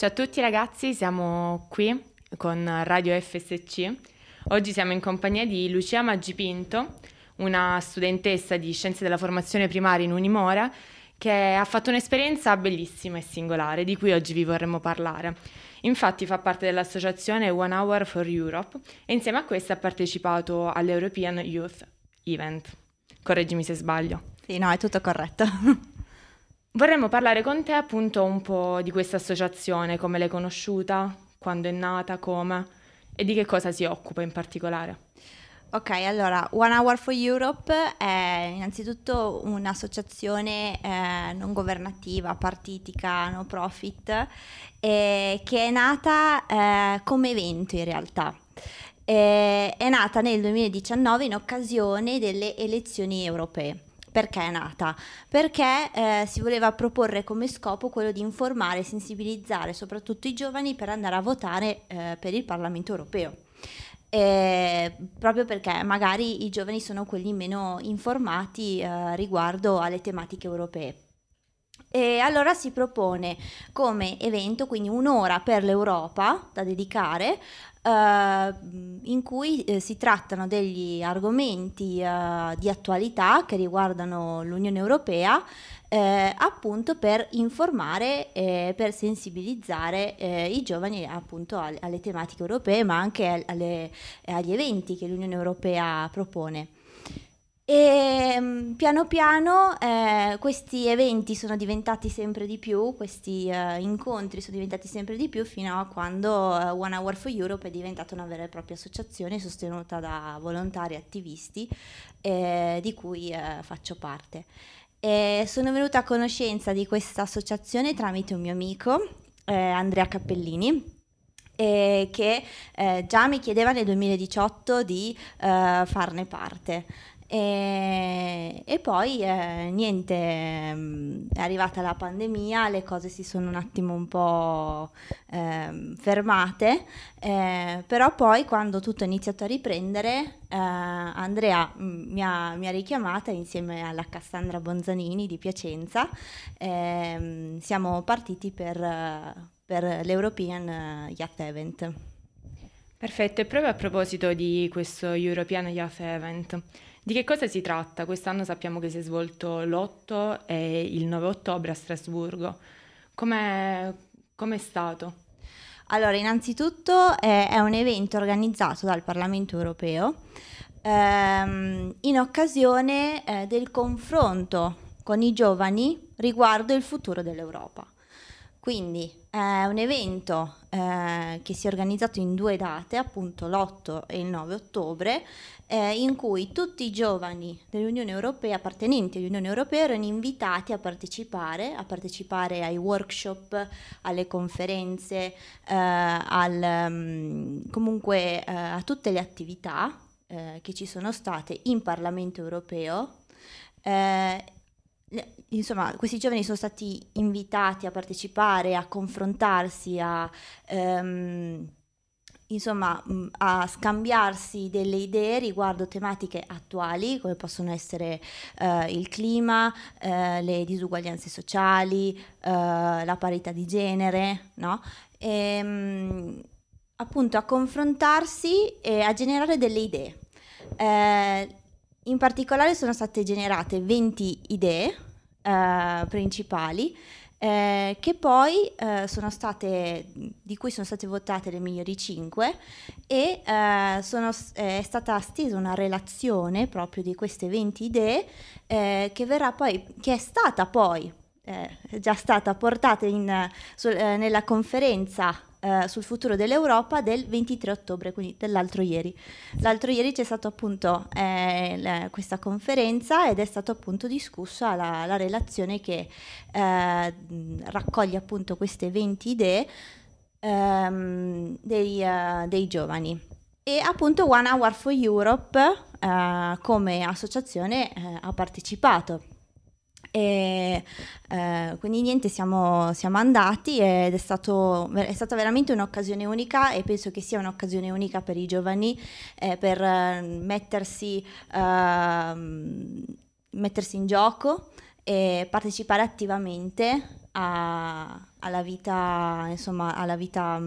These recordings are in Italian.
Ciao a tutti ragazzi, siamo qui con Radio FSC. Oggi siamo in compagnia di Lucia Maggipinto, una studentessa di Scienze della Formazione Primaria in Unimora che ha fatto un'esperienza bellissima e singolare di cui oggi vi vorremmo parlare. Infatti fa parte dell'associazione One Hour for Europe e insieme a questa ha partecipato all'European Youth Event. Correggimi se sbaglio. Sì, no, è tutto corretto. Vorremmo parlare con te appunto un po' di questa associazione, come l'hai conosciuta, quando è nata, come e di che cosa si occupa in particolare. Ok, allora One Hour for Europe è innanzitutto un'associazione eh, non governativa, partitica, no profit, eh, che è nata eh, come evento in realtà. Eh, è nata nel 2019 in occasione delle elezioni europee. Perché è nata? Perché eh, si voleva proporre come scopo quello di informare e sensibilizzare soprattutto i giovani per andare a votare eh, per il Parlamento europeo. Eh, proprio perché magari i giovani sono quelli meno informati eh, riguardo alle tematiche europee. E allora si propone come evento, quindi un'ora per l'Europa da dedicare, eh, in cui eh, si trattano degli argomenti eh, di attualità che riguardano l'Unione Europea, eh, appunto per informare e per sensibilizzare eh, i giovani appunto alle, alle, tematiche europee, ma anche alle, agli eventi che l'Unione Europea propone. E mm, piano piano eh, questi eventi sono diventati sempre di più, questi eh, incontri sono diventati sempre di più fino a quando eh, One Hour for Europe è diventata una vera e propria associazione sostenuta da volontari attivisti eh, di cui eh, faccio parte. E sono venuta a conoscenza di questa associazione tramite un mio amico, eh, Andrea Cappellini, che già mi chiedeva nel 2018 di farne parte. E, e poi eh, niente, mm, è arrivata la pandemia, le cose si sono un attimo un po' eh, fermate, eh, però poi quando tutto è iniziato a riprendere, eh, Andrea mm, mi ha, mi ha, richiamata insieme alla Cassandra Bonzanini di Piacenza, ehm, siamo partiti per, per l'European Yacht Event. Perfetto, e proprio a proposito di questo European Youth Event, di che cosa si tratta? Quest'anno sappiamo che si è svolto l'8 e il 9 ottobre a Strasburgo. Com'è, com'è stato? Allora, innanzitutto è, è, un evento organizzato dal Parlamento europeo ehm, in occasione eh, del confronto con i giovani riguardo il futuro dell'Europa. Quindi è un evento eh, che si è organizzato in due date, appunto l'8 e il 9 ottobre, eh, in cui tutti i giovani dell'Unione Europea, appartenenti all'Unione Europea, erano invitati a partecipare, a partecipare ai workshop, alle conferenze, eh, al, um, comunque eh, a tutte le attività eh, che ci sono state in Parlamento Europeo eh, insomma, questi giovani sono stati invitati a partecipare, a confrontarsi, a, ehm, insomma, a scambiarsi delle idee riguardo tematiche attuali, come possono essere eh, il clima, eh, le disuguaglianze sociali, eh, la parità di genere, no? E, ehm, appunto a confrontarsi e a generare delle idee. Eh, in particolare sono state generate 20 idee eh, principali eh, che poi eh, sono state, di cui sono state votate le migliori 5 e eh, sono, è stata stesa una relazione proprio di queste 20 idee eh, che, verrà poi, che è stata poi eh, già stata portata in, su, eh, nella conferenza eh, sul futuro dell'Europa del 23 ottobre, quindi dell'altro ieri. L'altro ieri c'è stata appunto eh, la, questa conferenza ed è stata appunto discussa la, la relazione che eh, raccoglie appunto queste 20 idee ehm, dei, uh, dei, giovani. E appunto One Hour for Europe uh, come associazione uh, ha partecipato e eh, quindi niente, siamo, siamo, andati ed è, stato, è, stata veramente un'occasione unica e penso che sia un'occasione unica per i giovani eh, per eh, mettersi, ehm, mettersi, in gioco e partecipare attivamente a, alla vita, insomma, alla vita,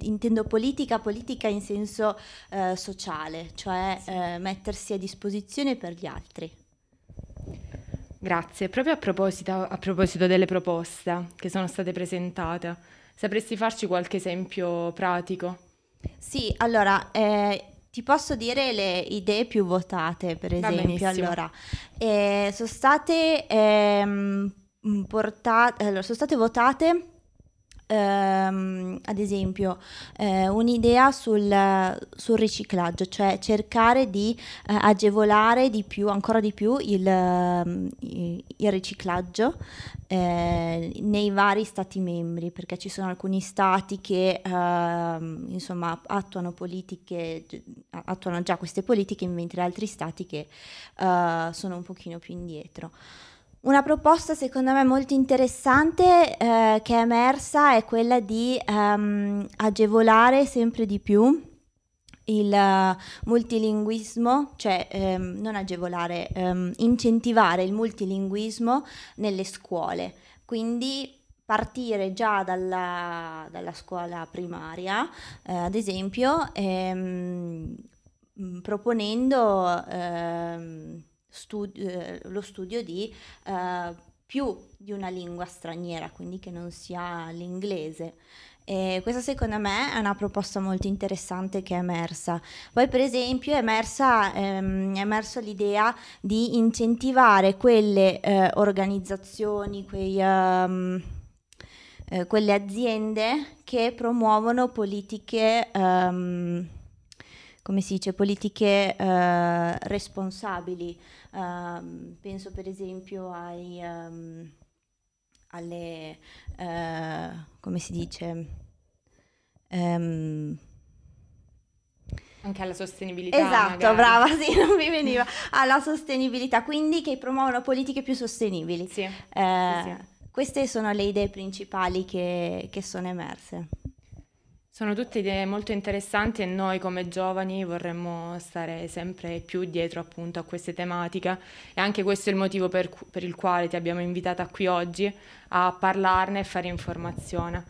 intendo politica, politica in senso eh, sociale, cioè eh, mettersi a disposizione per gli altri. Grazie. Proprio a proposito, a proposito delle proposte che sono state presentate, sapresti farci qualche esempio pratico? Sì, allora, eh, ti posso dire le idee più votate, per esempio. Allora, eh, sono state ehm, portate, allora, sono state votate ehm, ad esempio eh, un'idea sul, sul, riciclaggio, cioè cercare di eh, agevolare di più, ancora di più il, ehm, il riciclaggio eh, nei vari stati membri, perché ci sono alcuni stati che ehm, insomma attuano politiche, attuano già queste politiche, mentre altri stati che eh, sono un pochino più indietro. Una proposta secondo me molto interessante eh, che è emersa è quella di um, agevolare sempre di più il uh, multilinguismo, cioè um, non agevolare, um, incentivare il multilinguismo nelle scuole. Quindi partire già dalla, dalla scuola primaria, eh, ad esempio, ehm, proponendo ehm, studi- eh, lo studio di eh, più di una lingua straniera, quindi che non sia l'inglese. E questa secondo me è una proposta molto interessante che è emersa. Poi per esempio è emersa, ehm, è emersa l'idea di incentivare quelle eh, organizzazioni, quei, um, eh, quelle aziende che promuovono politiche um, come si dice, politiche eh, responsabili. Uh, penso per esempio ai, um, alle, uh, come si dice, um, anche alla sostenibilità. Esatto, magari. brava, sì, non mi veniva. Alla sostenibilità, quindi che promuovono politiche più sostenibili. Sì, eh, sì, sì. Queste sono le idee principali che, che sono emerse. Sono tutte idee molto interessanti e noi come giovani vorremmo stare sempre più dietro appunto a queste tematiche e anche questo è il motivo per, per il quale ti abbiamo invitata qui oggi a parlarne e fare informazione.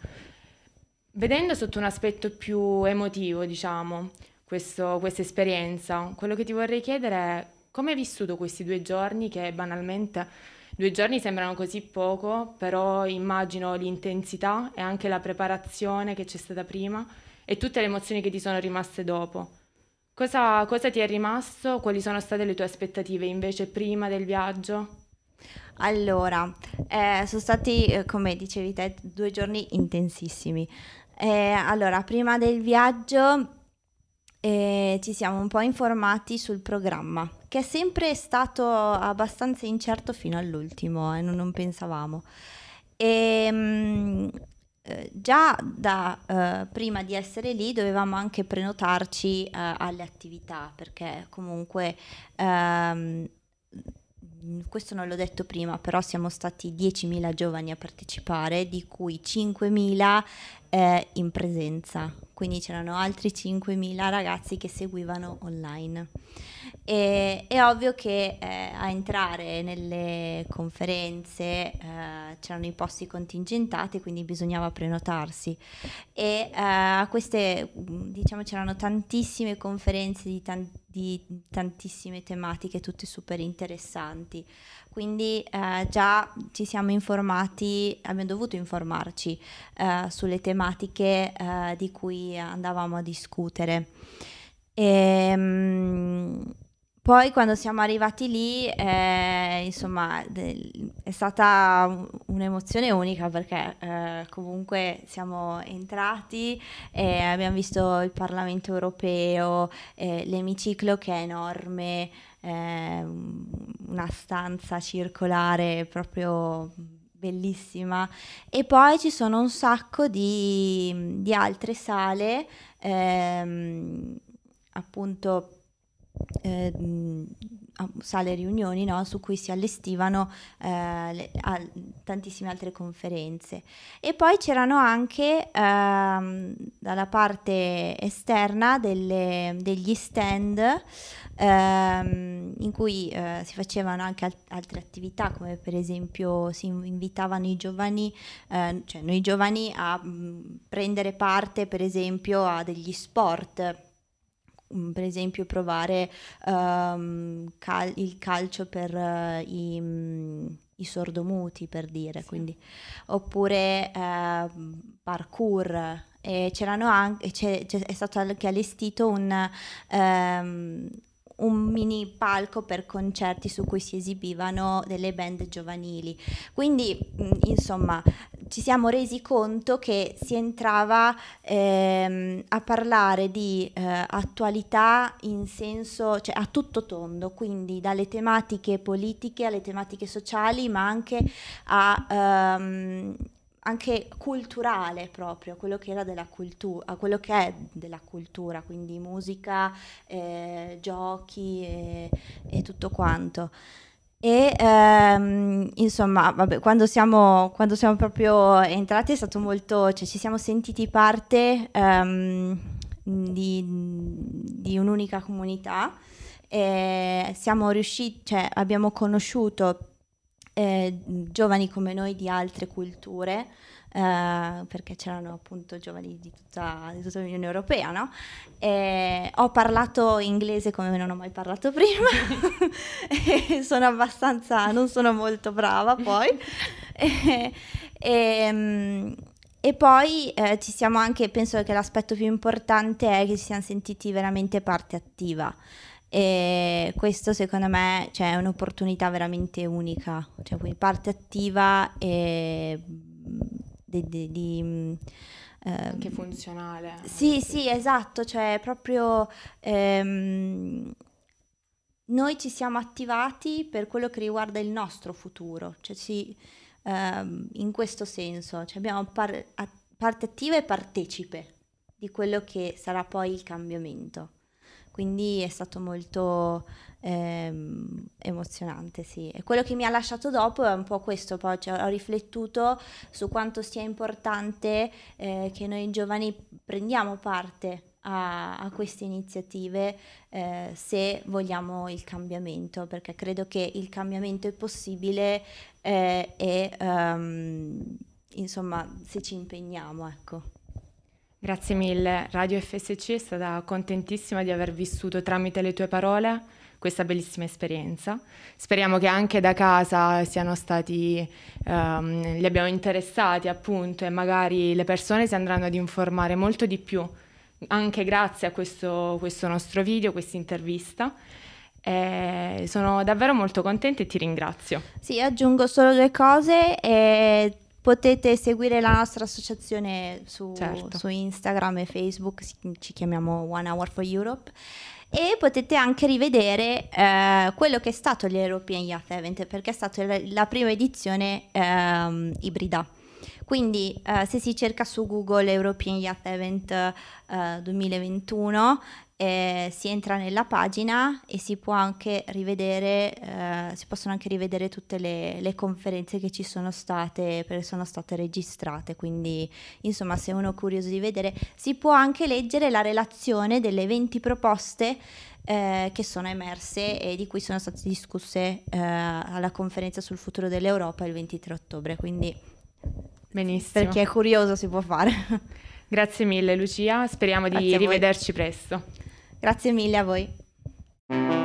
Vedendo sotto un aspetto più emotivo, diciamo, questa esperienza, quello che ti vorrei chiedere è come hai vissuto questi due giorni che banalmente Due giorni sembrano così poco, però immagino l'intensità e anche la preparazione che c'è stata prima e tutte le emozioni che ti sono rimaste dopo. Cosa, cosa ti è rimasto? Quali sono state le tue aspettative invece prima del viaggio? Allora, eh, sono stati, eh, come dicevi te, due giorni intensissimi. Eh, allora, prima del viaggio eh, ci siamo un po' informati sul programma, che è sempre stato abbastanza incerto fino all'ultimo e eh, non, non, pensavamo. E, mh, mm, eh, già da uh, prima di essere lì dovevamo anche prenotarci uh, alle attività perché comunque um, questo non l'ho detto prima, però siamo stati 10.000 giovani a partecipare, di cui 5.000 eh, in presenza, quindi c'erano altri 5.000 ragazzi che seguivano online. E, è ovvio che eh, a entrare nelle conferenze eh, c'erano i posti contingentati, quindi bisognava prenotarsi. E eh, a queste, diciamo, c'erano tantissime conferenze di, tan- di tantissime tematiche, tutte super interessanti. Quindi eh, già ci siamo informati, abbiamo dovuto informarci eh, sulle tematiche eh, di cui andavamo a discutere. E, ehm, poi quando siamo arrivati lì, eh, insomma, è stata un'emozione unica perché eh, comunque siamo entrati e abbiamo visto il Parlamento europeo, eh, l'emiciclo che è enorme, eh, una stanza circolare proprio bellissima. E poi ci sono un sacco di, di altre sale ehm, appunto eh, sale riunioni no? su cui si allestivano eh, le, a, tantissime altre conferenze. E poi c'erano anche ehm, dalla parte esterna delle, degli stand ehm, in cui eh, si facevano anche al- altre attività come per esempio si invitavano i giovani, eh, cioè noi giovani a mh, prendere parte per esempio a degli sport Mm, per esempio provare um, cal- il calcio per uh, i, um, i, sordomuti, per dire, sì. quindi, oppure uh, parkour. E c'erano anche, c'è, c'è, è stato anche allestito un, um, un mini palco per concerti su cui si esibivano delle band giovanili. Quindi, mm, insomma, ci siamo resi conto che si entrava ehm, a parlare di eh, attualità in senso, cioè a tutto tondo, quindi dalle tematiche politiche alle tematiche sociali, ma anche a ehm, anche culturale proprio, quello che era della cultura, quello che è della cultura, quindi musica, eh, giochi e, e, tutto quanto. E ehm, insomma, vabbè, quando siamo, quando siamo proprio entrati è stato molto, cioè ci siamo sentiti parte ehm, di, di, un'unica comunità e siamo riusciti, cioè abbiamo conosciuto eh, giovani come noi di altre culture, eh, perché c'erano appunto giovani di tutta, di tutta l'Unione Europea, no? E ho parlato inglese come non ho mai parlato prima, sono abbastanza, non sono molto brava poi. e, e, ehm, e poi eh, ci siamo anche, penso che l'aspetto più importante è che ci siamo sentiti veramente parte attiva. E questo secondo me cioè, è un'opportunità veramente unica, cioè quindi parte attiva e di... di, di eh, anche funzionale. Sì, sì, esatto, cioè proprio... Ehm, noi ci siamo attivati per quello che riguarda il nostro futuro, cioè sì, ehm, in questo senso, cioè abbiamo par- parte attiva e partecipe di quello che sarà poi il cambiamento. Quindi è stato molto ehm, emozionante, sì. E quello che mi ha lasciato dopo è un po' questo, poi cioè, ho riflettuto su quanto sia importante eh, che noi giovani prendiamo parte a, a queste iniziative eh, se vogliamo il cambiamento, perché credo che il cambiamento è possibile eh, e um, insomma se ci impegniamo, ecco. Grazie mille. Radio FSC è stata contentissima di aver vissuto tramite le tue parole questa bellissima esperienza. Speriamo che anche da casa siano stati, um, li abbiamo interessati appunto e magari le persone si andranno ad informare molto di più anche grazie a questo, questo nostro video, questa intervista. Eh, sono davvero molto contenta e ti ringrazio. Sì, aggiungo solo due cose. Eh, Potete seguire la nostra associazione su, certo. su Instagram e Facebook, ci chiamiamo One Hour for Europe e potete anche rivedere eh, quello che è stato l'European Youth Event perché è stata la prima edizione eh, ibrida. Quindi eh, se si cerca su Google European Youth Event 2021 eh, si entra nella pagina e si può anche rivedere, eh, si possono anche rivedere tutte le, le, conferenze che ci sono state, perché sono state registrate, quindi insomma se uno è curioso di vedere, si può anche leggere la relazione delle 20 proposte eh, che sono emerse e di cui sono state discusse eh, alla conferenza sul futuro dell'Europa il 23 ottobre, quindi Benissimo. Per chi è curioso si può fare. Grazie mille Lucia, speriamo Grazie di rivederci presto. Grazie mille a voi.